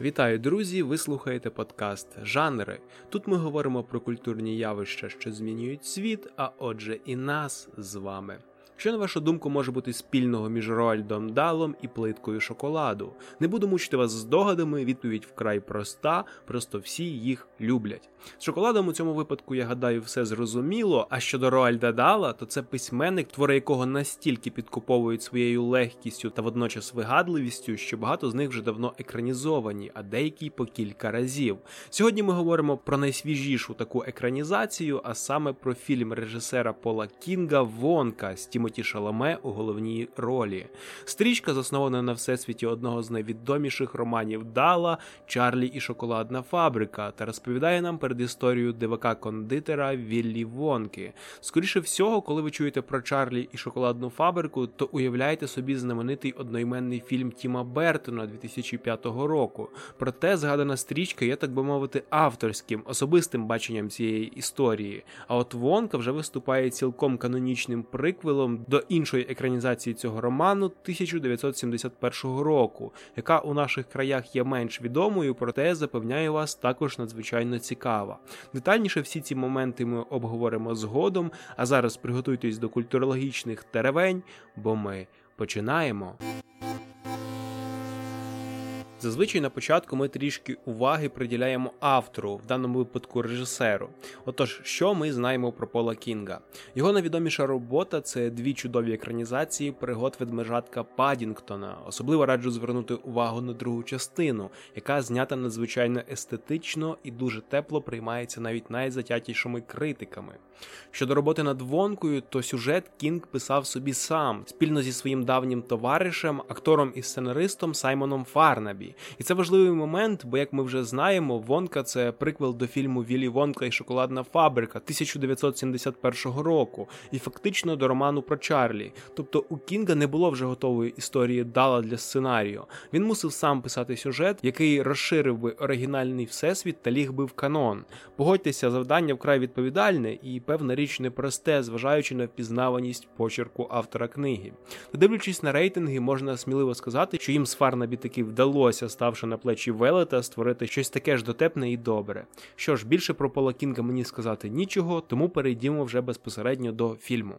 Вітаю, друзі! Ви слухаєте подкаст Жанри. Тут ми говоримо про культурні явища, що змінюють світ, а отже, і нас з вами. Що, на вашу думку, може бути спільного між Роальдом Далом і плиткою шоколаду? Не буду мучити вас здогадами, відповідь вкрай проста, просто всі їх люблять. З шоколадом у цьому випадку, я гадаю, все зрозуміло. А щодо Роальда Дала, то це письменник, твори якого настільки підкуповують своєю легкістю та водночас вигадливістю, що багато з них вже давно екранізовані, а деякі по кілька разів. Сьогодні ми говоримо про найсвіжішу таку екранізацію, а саме про фільм режисера Пола Кінга Вонка з Тімоті Шаламе у головній ролі. Стрічка заснована на всесвіті одного з найвідоміших романів Дала Чарлі і Шоколадна фабрика та розповідає нам перед історією дивака кондитера Віллі Вонки. Скоріше всього, коли ви чуєте про Чарлі і шоколадну фабрику, то уявляєте собі знаменитий одноіменний фільм Тіма Бертона 2005 року. Проте згадана стрічка є, так би мовити, авторським, особистим баченням цієї історії. А от Вонка вже виступає цілком канонічним приквелом до іншої екранізації цього роману 1971 року, яка у наших краях є менш відомою, проте запевняю вас також надзвичайно цікава. Детальніше всі ці моменти ми обговоримо згодом. А зараз приготуйтесь до культурологічних теревень, бо ми починаємо. Зазвичай на початку ми трішки уваги приділяємо автору, в даному випадку режисеру. Отож, що ми знаємо про Пола Кінга? Його найвідоміша робота це дві чудові екранізації пригод ведмежатка Падінгтона. Особливо раджу звернути увагу на другу частину, яка знята надзвичайно естетично і дуже тепло приймається навіть найзатятішими критиками. Щодо роботи над вонкою, то сюжет Кінг писав собі сам спільно зі своїм давнім товаришем, актором і сценаристом Саймоном Фарнабі. І це важливий момент, бо, як ми вже знаємо, Вонка це приквел до фільму Вілі Вонка і Шоколадна фабрика 1971 року, і фактично до роману про Чарлі. Тобто у Кінга не було вже готової історії дала для сценарію. Він мусив сам писати сюжет, який розширив би оригінальний всесвіт та ліг би в канон. Погодьтеся, завдання вкрай відповідальне і певна річ непросте, зважаючи на впізнаваність почерку автора книги. Дивлячись на рейтинги, можна сміливо сказати, що їм з Фарнабі таки вдалося вдалося, ставши на плечі велета, створити щось таке ж дотепне і добре. Що ж, більше про Пола Кінга мені сказати нічого, тому перейдімо вже безпосередньо до фільму.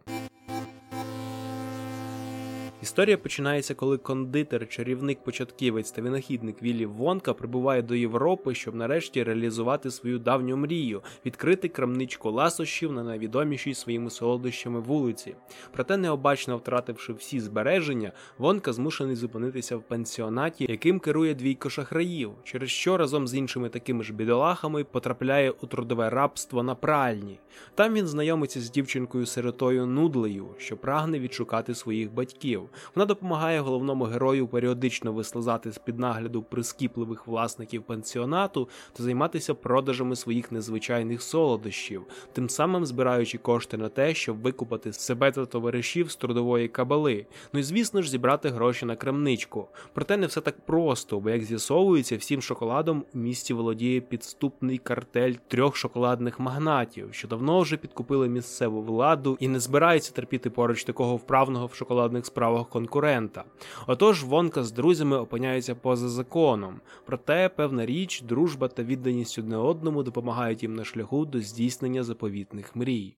Історія починається, коли кондитер, чарівник початківець та винахідник Віллі Вонка прибуває до Європи, щоб нарешті реалізувати свою давню мрію, відкрити крамничку ласощів на найвідомішій своїми солодощами вулиці. Проте, необачно втративши всі збереження, Вонка змушений зупинитися в пансіонаті, яким керує двійко шахраїв, через що разом з іншими такими ж бідолахами потрапляє у трудове рабство на пральні. Там він знайомиться з дівчинкою сиротою Нудлею, що прагне відшукати своїх батьків. Вона допомагає головному герою періодично вислизати з під нагляду прискіпливих власників пансіонату та займатися продажами своїх незвичайних солодощів, тим самим збираючи кошти на те, щоб викупати себе та товаришів з трудової кабали. Ну і звісно ж зібрати гроші на крамничку. Проте не все так просто, бо як з'ясовується, всім шоколадом у місті володіє підступний картель трьох шоколадних магнатів, що давно вже підкупили місцеву владу і не збираються терпіти поруч такого вправного в шоколадних справах конкурента. Отож, Вонка з друзями опиняються поза законом, проте певна річ, дружба та відданість одне одному допомагають їм на шляху до здійснення заповітних мрій.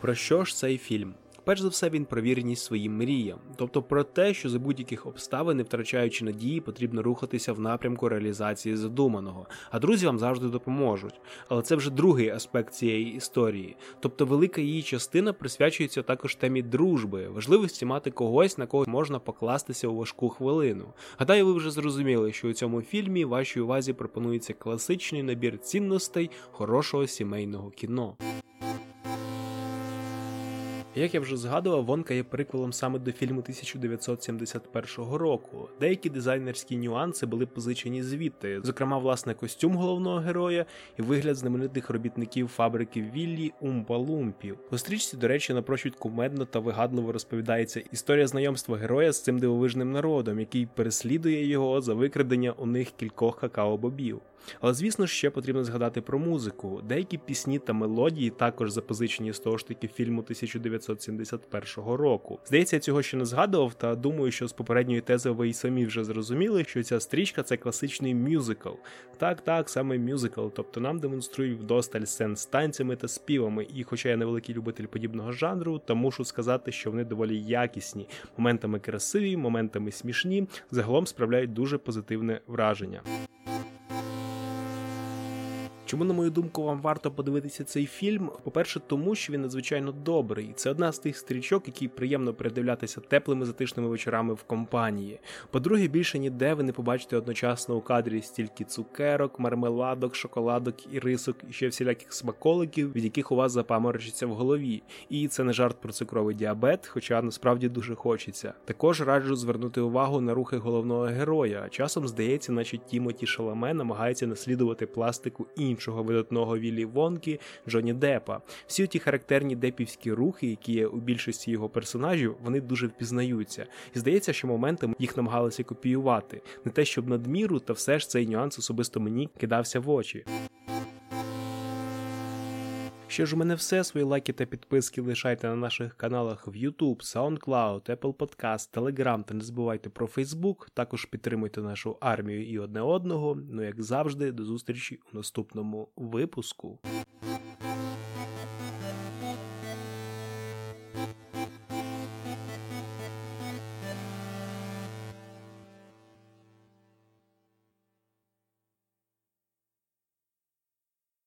Про що ж цей фільм? Перш за все, він про вірність своїм мріям, тобто про те, що за будь-яких обставин, не втрачаючи надії, потрібно рухатися в напрямку реалізації задуманого, а друзі вам завжди допоможуть. Але це вже другий аспект цієї історії. Тобто, велика її частина присвячується також темі дружби, важливості мати когось, на кого можна покластися у важку хвилину. Гадаю, ви вже зрозуміли, що у цьому фільмі вашій увазі пропонується класичний набір цінностей хорошого сімейного кіно. Як я вже згадував, Вонка є приквелом саме до фільму 1971 року. Деякі дизайнерські нюанси були позичені звідти, зокрема, власне, костюм головного героя і вигляд знаменитих робітників фабрики Віллі Умпа-Лумпів. У стрічці, до речі, напрочуд кумедно та вигадливо розповідається історія знайомства героя з цим дивовижним народом, який переслідує його за викрадення у них кількох какао-бобів. Але звісно ж ще потрібно згадати про музику. Деякі пісні та мелодії також запозичені з того ж таки фільму 1971 року. Здається, я цього ще не згадував, та думаю, що з попередньої тези ви й самі вже зрозуміли, що ця стрічка це класичний мюзикл. Так, так, саме мюзикл, тобто нам демонструють вдосталь сцен з танцями та співами. І, хоча я невеликий любитель подібного жанру, то мушу сказати, що вони доволі якісні, моментами красиві, моментами смішні, загалом справляють дуже позитивне враження. Чому, на мою думку, вам варто подивитися цей фільм? По-перше, тому що він надзвичайно добрий. Це одна з тих стрічок, які приємно передивлятися теплими затишними вечорами в компанії. По-друге, більше ніде ви не побачите одночасно у кадрі стільки цукерок, мармеладок, шоколадок і рисок, і ще всіляких смаколиків, від яких у вас запаморочиться в голові. І це не жарт про цукровий діабет, хоча насправді дуже хочеться. Також раджу звернути увагу на рухи головного героя. Часом здається, наче Тімоті Шаламе намагається наслідувати пластику інших іншого видатного Віллі Вонки Джоні Депа. Всі ті характерні депівські рухи, які є у більшості його персонажів, вони дуже впізнаються. І здається, що моментами їх намагалися копіювати. Не те, щоб надміру, та все ж цей нюанс особисто мені кидався в очі. Що ж у мене все. Свої лайки та підписки лишайте на наших каналах в YouTube, SoundCloud, Apple Podcast, Telegram та не забувайте про Facebook. Також підтримуйте нашу армію і одне одного. Ну як завжди, до зустрічі у наступному випуску.